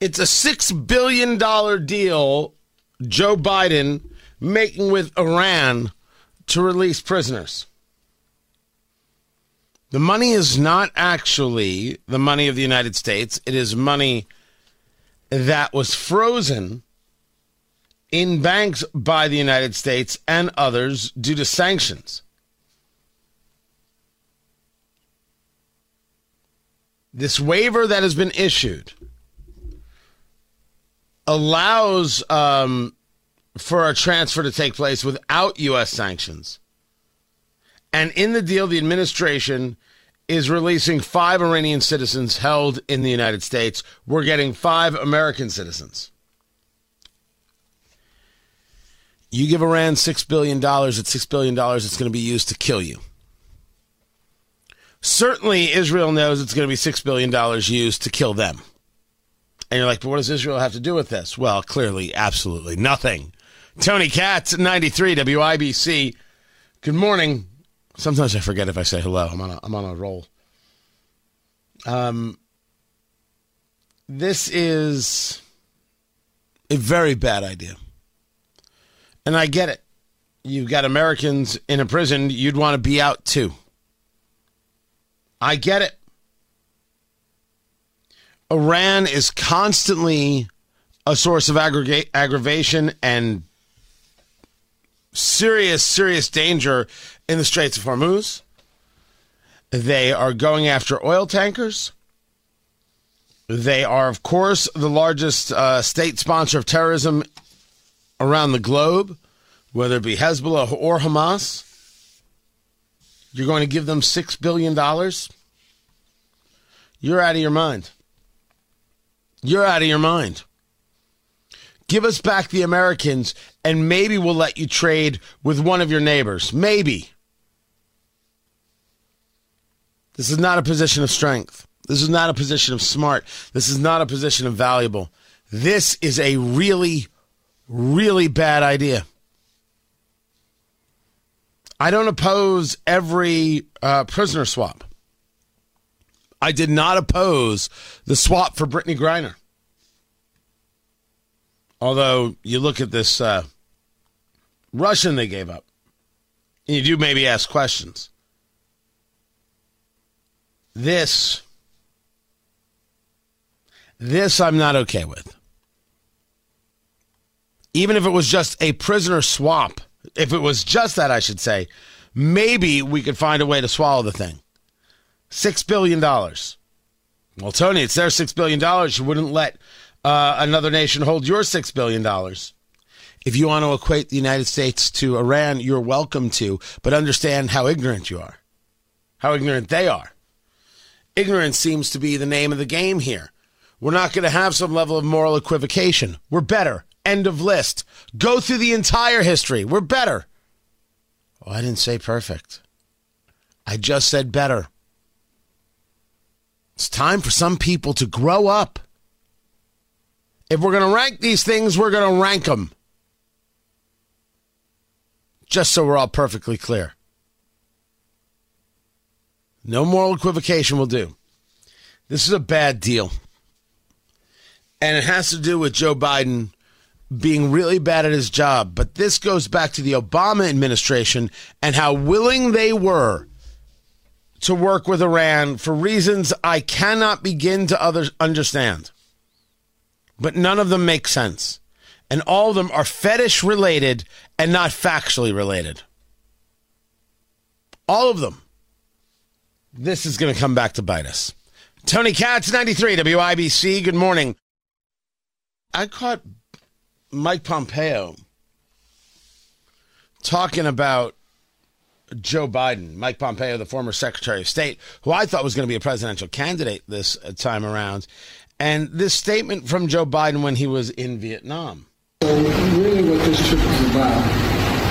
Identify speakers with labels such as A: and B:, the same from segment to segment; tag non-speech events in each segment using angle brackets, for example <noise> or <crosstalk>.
A: It's a $6 billion deal Joe Biden making with Iran to release prisoners. The money is not actually the money of the United States. It is money that was frozen in banks by the United States and others due to sanctions. This waiver that has been issued allows um, for a transfer to take place without U.S. sanctions. And in the deal, the administration is releasing five Iranian citizens held in the United States. We're getting five American citizens. You give Iran $6 billion, at $6 billion, it's going to be used to kill you. Certainly, Israel knows it's going to be $6 billion used to kill them. And you're like, but what does Israel have to do with this? Well, clearly, absolutely nothing. Tony Katz, 93 WIBC. Good morning. Sometimes I forget if I say hello. I'm on a, I'm on a roll. Um, this is a very bad idea. And I get it. You've got Americans in a prison, you'd want to be out too. I get it. Iran is constantly a source of aggregate, aggravation and serious, serious danger in the Straits of Hormuz. They are going after oil tankers. They are, of course, the largest uh, state sponsor of terrorism around the globe, whether it be Hezbollah or Hamas. You're going to give them $6 billion? You're out of your mind. You're out of your mind. Give us back the Americans, and maybe we'll let you trade with one of your neighbors. Maybe. This is not a position of strength. This is not a position of smart. This is not a position of valuable. This is a really, really bad idea. I don't oppose every uh, prisoner swap. I did not oppose the swap for Brittney Griner. Although you look at this uh, Russian they gave up, and you do maybe ask questions. This, this I'm not okay with. Even if it was just a prisoner swap, if it was just that, I should say, maybe we could find a way to swallow the thing. Six billion dollars. Well, Tony, it's their six billion dollars. You wouldn't let uh, another nation hold your $6 billion. If you want to equate the United States to Iran, you're welcome to, but understand how ignorant you are, how ignorant they are. Ignorance seems to be the name of the game here. We're not going to have some level of moral equivocation. We're better. End of list. Go through the entire history. We're better. Oh, I didn't say perfect. I just said better. It's time for some people to grow up. If we're going to rank these things, we're going to rank them. Just so we're all perfectly clear. No moral equivocation will do. This is a bad deal. And it has to do with Joe Biden being really bad at his job. But this goes back to the Obama administration and how willing they were to work with Iran for reasons I cannot begin to others understand but none of them make sense. And all of them are fetish related and not factually related. All of them. This is going to come back to bite us. Tony Katz, 93 WIBC. Good morning. I caught Mike Pompeo talking about Joe Biden, Mike Pompeo, the former Secretary of State, who I thought was going to be a presidential candidate this uh, time around. And this statement from Joe Biden when he was in Vietnam.
B: So really what this trip was about,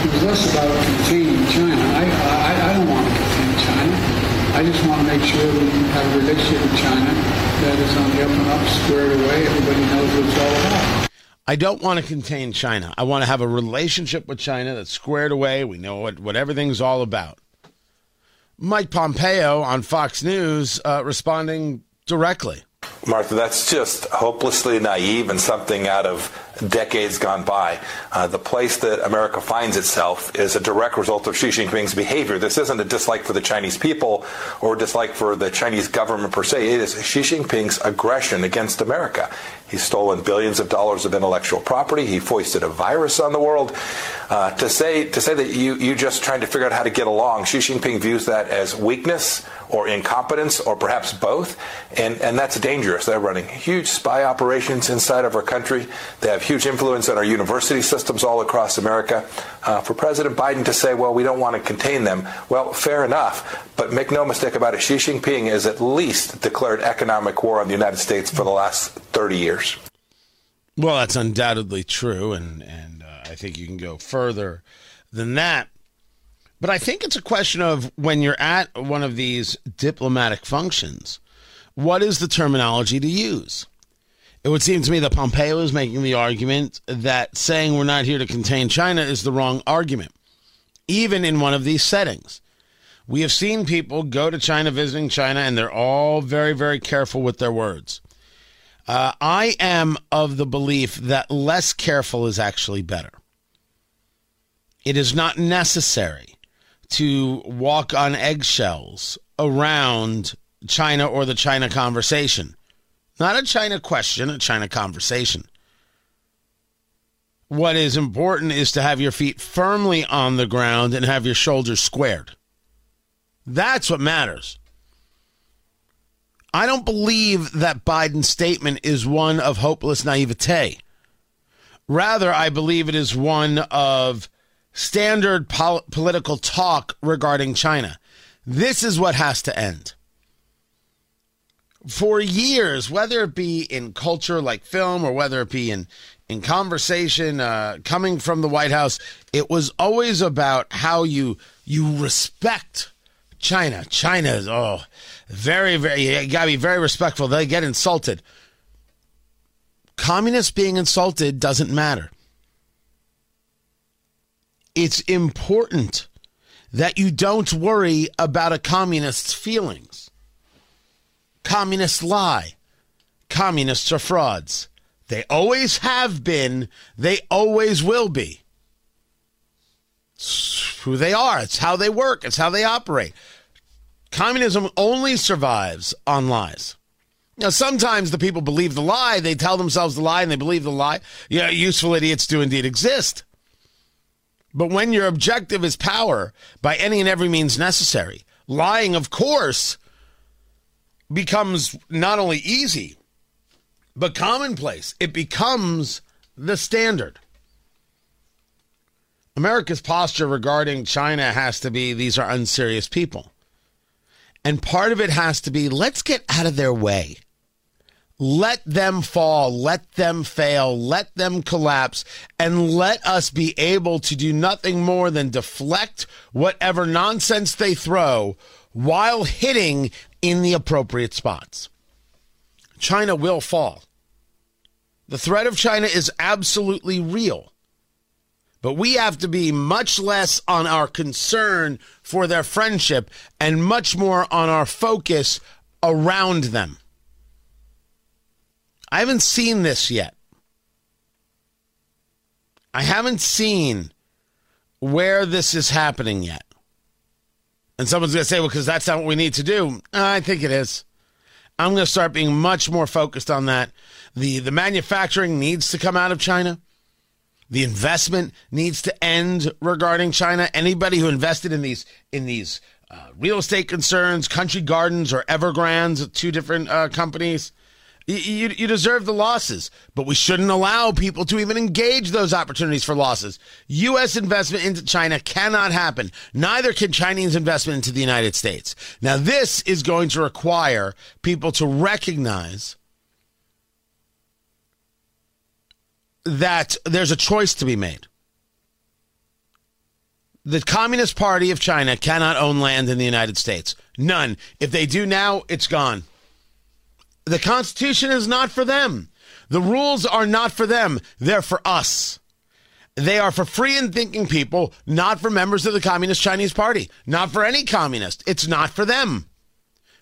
B: it was less about containing China. I, I, I don't want to contain China. I just want to make sure we have a relationship with China that is on the up and up, squared away. Everybody knows what it's all about.
A: I don't want to contain China. I want to have a relationship with China that's squared away. We know what, what everything's all about. Mike Pompeo on Fox News uh, responding directly.
C: Martha, that's just hopelessly naive and something out of decades gone by. Uh, the place that America finds itself is a direct result of Xi Jinping's behavior. This isn't a dislike for the Chinese people or dislike for the Chinese government per se. It is Xi Jinping's aggression against America. He's stolen billions of dollars of intellectual property. He foisted a virus on the world. Uh, to say to say that you you just trying to figure out how to get along, Xi Jinping views that as weakness or incompetence or perhaps both, and and that's dangerous. They're running huge spy operations inside of our country. They have huge influence on our university systems all across America. Uh, for President Biden to say, well, we don't want to contain them, well, fair enough. But make no mistake about it, Xi Jinping has at least declared economic war on the United States for the last 30 years.
A: Well, that's undoubtedly true, and and uh, I think you can go further than that. But I think it's a question of when you're at one of these diplomatic functions, what is the terminology to use? It would seem to me that Pompeo is making the argument that saying we're not here to contain China is the wrong argument, even in one of these settings. We have seen people go to China visiting China, and they're all very, very careful with their words. Uh, I am of the belief that less careful is actually better. It is not necessary to walk on eggshells around China or the China conversation. Not a China question, a China conversation. What is important is to have your feet firmly on the ground and have your shoulders squared. That's what matters. I don't believe that Biden's statement is one of hopeless naivete. Rather, I believe it is one of standard pol- political talk regarding China. This is what has to end for years, whether it be in culture like film or whether it be in in conversation uh, coming from the White House, it was always about how you you respect China. China is oh very very you gotta be very respectful. They get insulted. Communists being insulted doesn't matter. It's important that you don't worry about a communist's feelings Communists lie. Communists are frauds. They always have been. They always will be. It's who they are. It's how they work. It's how they operate. Communism only survives on lies. Now, sometimes the people believe the lie. They tell themselves the lie and they believe the lie. Yeah, useful idiots do indeed exist. But when your objective is power by any and every means necessary, lying, of course, becomes not only easy, but commonplace. It becomes the standard. America's posture regarding China has to be these are unserious people. And part of it has to be let's get out of their way. Let them fall, let them fail, let them collapse, and let us be able to do nothing more than deflect whatever nonsense they throw while hitting in the appropriate spots. China will fall. The threat of China is absolutely real. But we have to be much less on our concern for their friendship and much more on our focus around them. I haven't seen this yet. I haven't seen where this is happening yet. And someone's going to say, well, because that's not what we need to do. I think it is. I'm going to start being much more focused on that. The, the manufacturing needs to come out of China. The investment needs to end regarding China. Anybody who invested in these in these uh, real estate concerns, Country Gardens or Evergrandes, two different uh, companies, you, you deserve the losses, but we shouldn't allow people to even engage those opportunities for losses. U.S. investment into China cannot happen. Neither can Chinese investment into the United States. Now, this is going to require people to recognize that there's a choice to be made. The Communist Party of China cannot own land in the United States. None. If they do now, it's gone. The Constitution is not for them. The rules are not for them. They're for us. They are for free and thinking people, not for members of the Communist Chinese Party, not for any communist. It's not for them.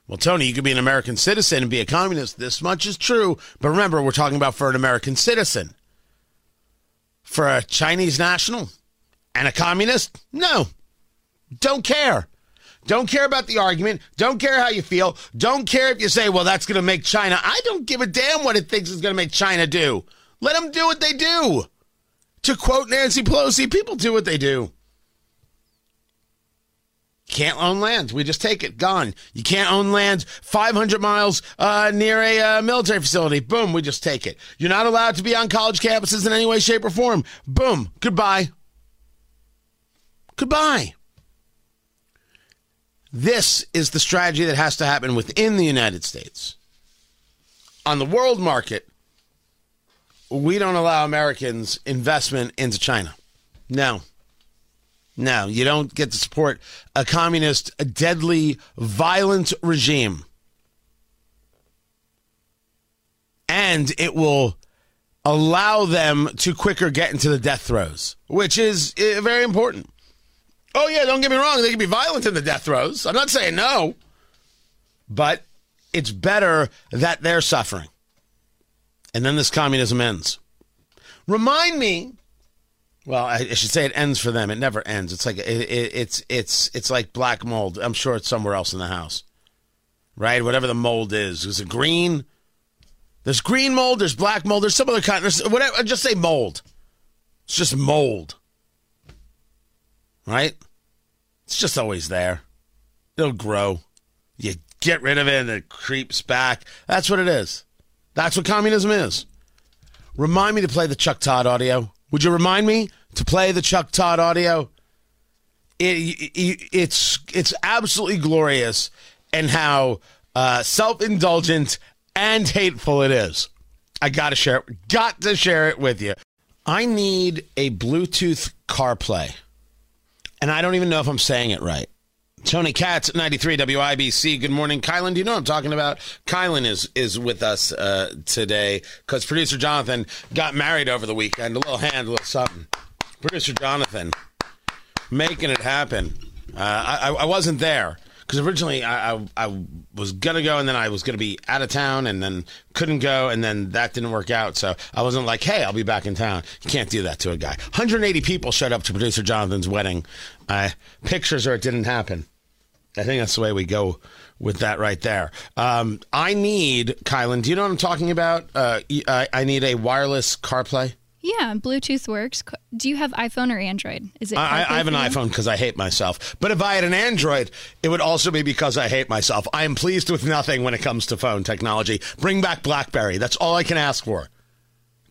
A: Well, Tony, you could be an American citizen and be a communist. This much is true. But remember, we're talking about for an American citizen. For a Chinese national and a communist? No. Don't care. Don't care about the argument. Don't care how you feel. Don't care if you say, well, that's going to make China. I don't give a damn what it thinks is going to make China do. Let them do what they do. To quote Nancy Pelosi, people do what they do. Can't own land. We just take it. Gone. You can't own land 500 miles uh, near a uh, military facility. Boom. We just take it. You're not allowed to be on college campuses in any way, shape, or form. Boom. Goodbye. Goodbye. This is the strategy that has to happen within the United States. On the world market, we don't allow Americans investment into China. No. No, you don't get to support a communist, a deadly, violent regime. And it will allow them to quicker get into the death throes, which is uh, very important. Oh, yeah, don't get me wrong. They can be violent in the death throes. I'm not saying no. But it's better that they're suffering. And then this communism ends. Remind me. Well, I, should say it ends for them. It never ends. It's like it, it, it's it's it's like black mold. I'm sure it's somewhere else in the house, right? Whatever the mold is. Is it green? There's green mold. There's black mold. There's some other kind. There's whatever. Just say mold. It's just mold, right? It's just always there. It'll grow. You get rid of it and it creeps back. That's what it is. That's what communism is. Remind me to play the Chuck Todd audio. Would you remind me to play the Chuck Todd audio? It, it, it's it's absolutely glorious and how uh, self indulgent and hateful it is. I gotta share it. Got to share it with you. I need a Bluetooth CarPlay and I don't even know if I'm saying it right. Tony Katz, 93 WIBC. Good morning, Kylan. Do you know I'm talking about? Kylan is is with us uh, today because producer Jonathan got married over the weekend. A little hand, a little something. Producer Jonathan making it happen. Uh, I, I wasn't there because originally I, I, I was gonna go and then I was gonna be out of town and then couldn't go and then that didn't work out. So I wasn't like, hey, I'll be back in town. You can't do that to a guy. 180 people showed up to producer Jonathan's wedding. Uh, pictures or it didn't happen. I think that's the way we go with that right there. Um, I need Kylan. Do you know what I'm talking about? Uh, I need a wireless CarPlay.
D: Yeah, Bluetooth works. Do you have iPhone or Android?
A: Is it? I, I have an iPhone because I hate myself. But if I had an Android, it would also be because I hate myself. I am pleased with nothing when it comes to phone technology. Bring back BlackBerry. That's all I can ask for.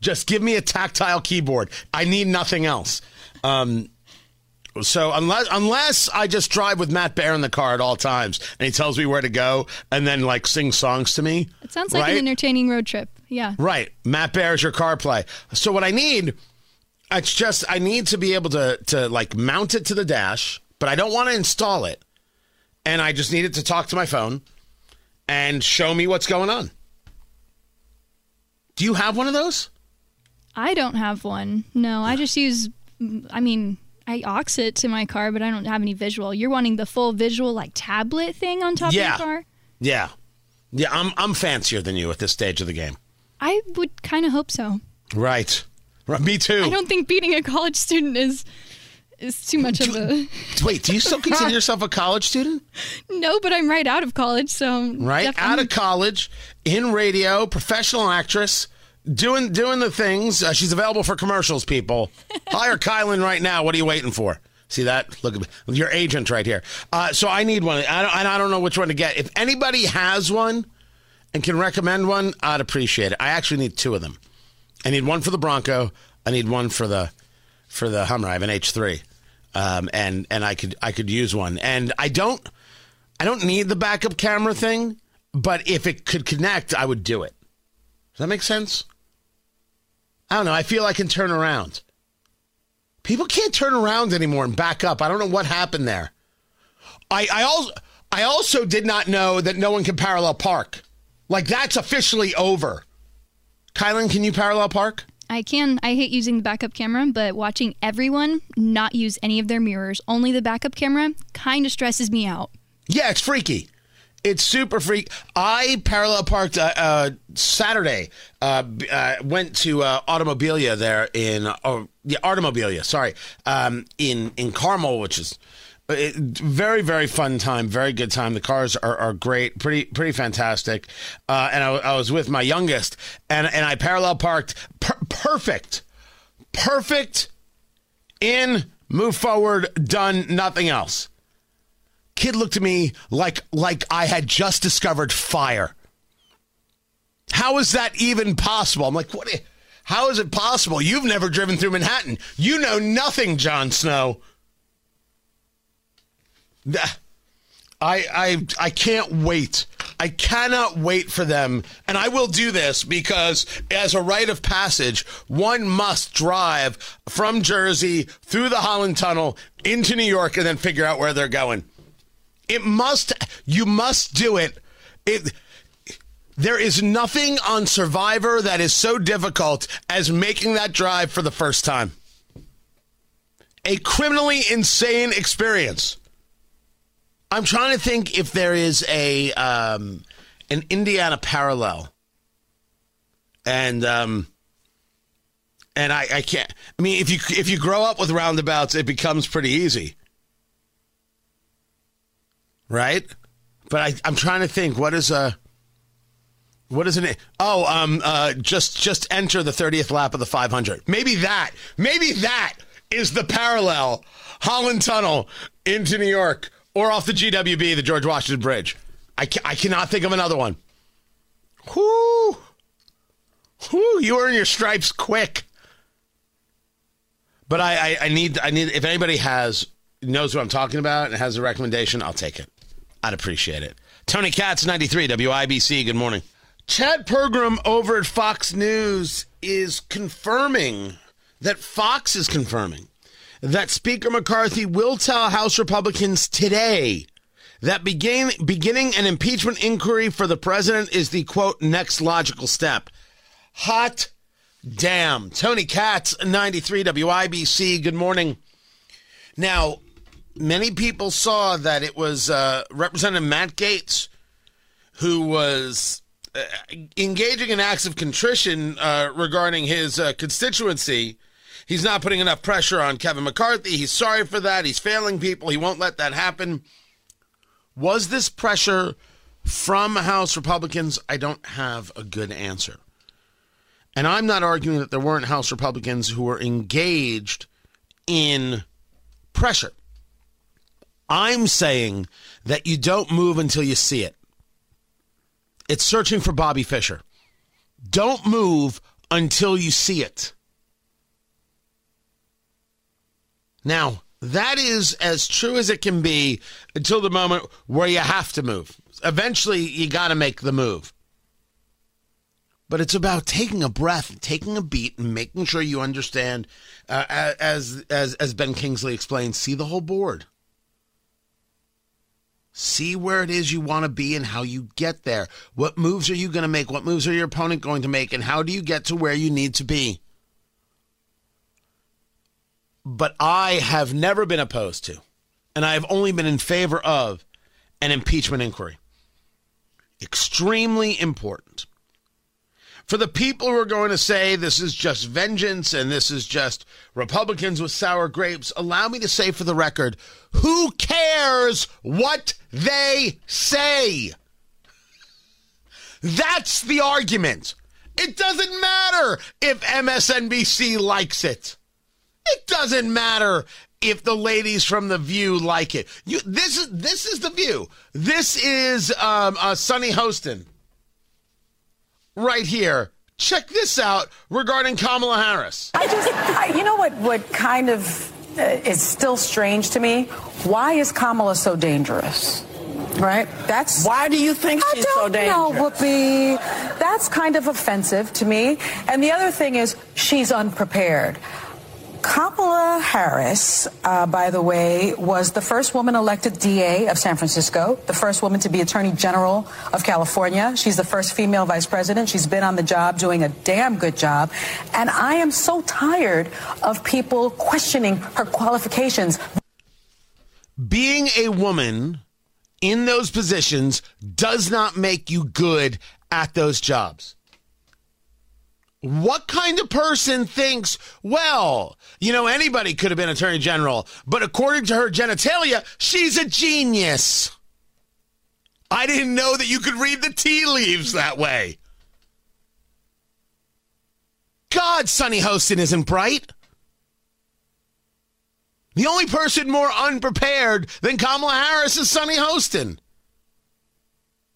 A: Just give me a tactile keyboard. I need nothing else. Um, so unless unless I just drive with Matt Bear in the car at all times and he tells me where to go and then like sing songs to me.
D: It sounds like right? an entertaining road trip. Yeah.
A: Right. Matt Bear is your car play. So what I need it's just I need to be able to to like mount it to the dash, but I don't want to install it. And I just need it to talk to my phone and show me what's going on. Do you have one of those?
D: I don't have one. No, I just use I mean I aux it to my car, but I don't have any visual. You're wanting the full visual like tablet thing on top
A: yeah.
D: of your car?
A: Yeah. Yeah, I'm I'm fancier than you at this stage of the game.
D: I would kind of hope so.
A: Right. right. Me too.
D: I don't think beating a college student is is too much
A: do,
D: of a
A: Wait, do you still consider <laughs> yourself a college student?
D: No, but I'm right out of college, so
A: Right? Definitely. Out of college, in radio, professional actress doing doing the things. Uh, she's available for commercials. People, <laughs> hire Kylan right now. What are you waiting for? See that? Look at your agent right here. Uh, so I need one. I don't, I don't know which one to get. If anybody has one and can recommend one, I'd appreciate it. I actually need two of them. I need one for the Bronco. I need one for the for the Hummer. I have an H three, um, and and I could I could use one. And I don't I don't need the backup camera thing, but if it could connect, I would do it. Does that make sense? I don't know. I feel I can turn around. People can't turn around anymore and back up. I don't know what happened there. I, I also I also did not know that no one can parallel park. Like that's officially over. Kylan, can you parallel park?
D: I can. I hate using the backup camera, but watching everyone not use any of their mirrors, only the backup camera, kind of stresses me out.
A: Yeah, it's freaky. It's super freak. I parallel parked uh, uh, Saturday. Uh, uh went to uh, Automobilia there in oh yeah Automobilia. Sorry, um, in in Carmel, which is it, very very fun time very good time. The cars are, are great pretty pretty fantastic. Uh, and I, I, was with my youngest and and i parallel parked. Per- perfect. Perfect. In move forward done nothing else. Kid looked at me like like i had just discovered fire. How is that even possible? I'm like what how is it possible? You've never driven through manhattan. You know nothing Jon Snow I I I can't wait. I cannot wait for them, and I will do this because, as a rite of passage, one must drive from Jersey through the Holland Tunnel into New York and then figure out where they're going. It must. You must do it. It. There is nothing on Survivor that is so difficult as making that drive for the first time. A criminally insane experience. I'm trying to think if there is a um, an Indiana parallel, and um, and I, I can't. I mean, if you if you grow up with roundabouts, it becomes pretty easy, right? But I, I'm trying to think. What is a what is it? Oh, um, uh, just just enter the 30th lap of the 500. Maybe that. Maybe that is the parallel Holland Tunnel into New York or off the GWB, the George Washington Bridge. I, ca- I cannot think of another one. Whoo! Whoo! You earn your stripes quick. But I, I, I need I need if anybody has knows what I'm talking about and has a recommendation, I'll take it. I'd appreciate it. Tony Katz, 93 WIBC. Good morning. Chad Pergram over at Fox News is confirming that Fox is confirming that Speaker McCarthy will tell House Republicans today that begin, beginning an impeachment inquiry for the president is the quote next logical step. Hot damn. Tony Katz, 93 WIBC. Good morning. Now, many people saw that it was uh, Representative Matt Gaetz who was uh, engaging in acts of contrition uh, regarding his uh, constituency He's not putting enough pressure on Kevin McCarthy. He's sorry for that. He's failing people. He won't let that happen. Was this pressure from House Republicans? I don't have a good answer. And I'm not arguing that there weren't House Republicans who were engaged in pressure. I'm saying that you don't move until you see it. It's searching for Bobby Fischer. Don't move until you see it. Now, that is as true as it can be until the moment where you have to move. Eventually, you got to make the move. But it's about taking a breath, taking a beat, and making sure you understand, uh, as as as Ben Kingsley explained, see the whole board. See where it is you want to be and how you get there. What moves are you going to make? What moves are your opponent going to make? And how do you get to where you need to be? But I have never been opposed to, and I have only been in favor of an impeachment inquiry. Extremely important. For the people who are going to say this is just vengeance and this is just Republicans with sour grapes, allow me to say for the record who cares what they say? That's the argument. It doesn't matter if MSNBC likes it. It doesn't matter if the ladies from the View like it. You, this is this is the View. This is um, uh, Sunny Hostin right here. Check this out regarding Kamala Harris.
E: I just, I, you know what? What kind of uh, is still strange to me? Why is Kamala so dangerous? Right? That's
F: why do you think she's so dangerous?
E: No, Whoopi. That's kind of offensive to me. And the other thing is, she's unprepared. Kamala Harris, uh, by the way, was the first woman elected DA of San Francisco, the first woman to be Attorney General of California. She's the first female vice president. She's been on the job doing a damn good job. And I am so tired of people questioning her qualifications.
A: Being a woman in those positions does not make you good at those jobs. What kind of person thinks, well, you know, anybody could have been attorney general, but according to her genitalia, she's a genius. I didn't know that you could read the tea leaves that way. God, Sunny Hostin isn't bright. The only person more unprepared than Kamala Harris is Sunny Hostin.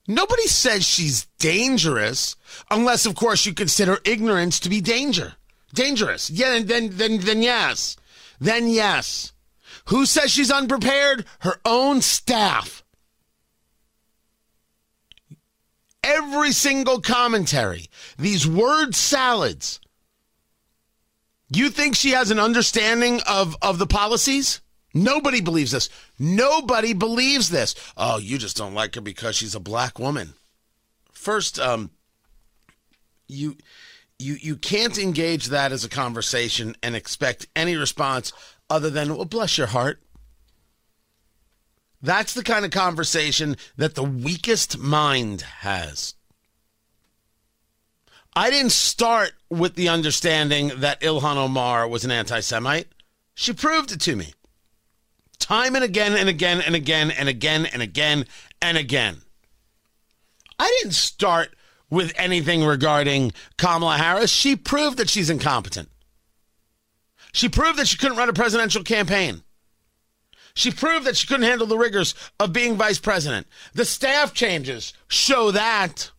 A: Nobody says she's dangerous, unless, of course, you consider ignorance to be danger. Dangerous. Yeah, then, then, then yes. Then yes. Who says she's unprepared? Her own staff. Every single commentary, these word salads. You think she has an understanding of, of the policies? Nobody believes this. Nobody believes this. Oh, you just don't like her because she's a black woman. First, um, you you you can't engage that as a conversation and expect any response other than well, bless your heart. That's the kind of conversation that the weakest mind has. I didn't start with the understanding that Ilhan Omar was an anti Semite. She proved it to me time and again and again and again and again and again and again. I didn't start with anything regarding Kamala Harris. She proved that she's incompetent. She proved that she couldn't run a presidential campaign. She proved that she couldn't handle the rigors of being vice president. The staff changes show that.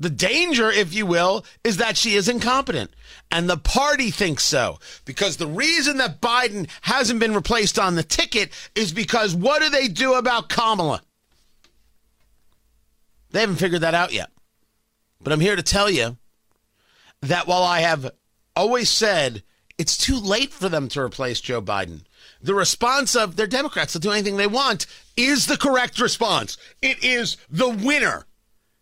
A: The danger, if you will, is that she is incompetent. And the party thinks so. Because the reason that Biden hasn't been replaced on the ticket is because what do they do about Kamala? They haven't figured that out yet. But I'm here to tell you that while I have always said it's too late for them to replace Joe Biden, the response of their Democrats to do anything they want is the correct response. It is the winner.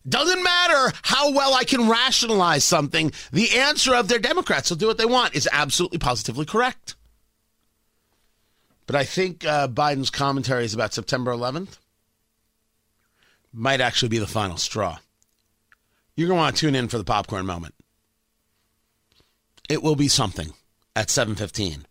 A: Doesn't matter how well I can rationalize something, the answer of their Democrats will do what they want is absolutely positively correct. But I think uh, Biden's commentaries about September 11th might actually be the final straw. You're going to want to tune in for the popcorn moment. It will be something at 7:15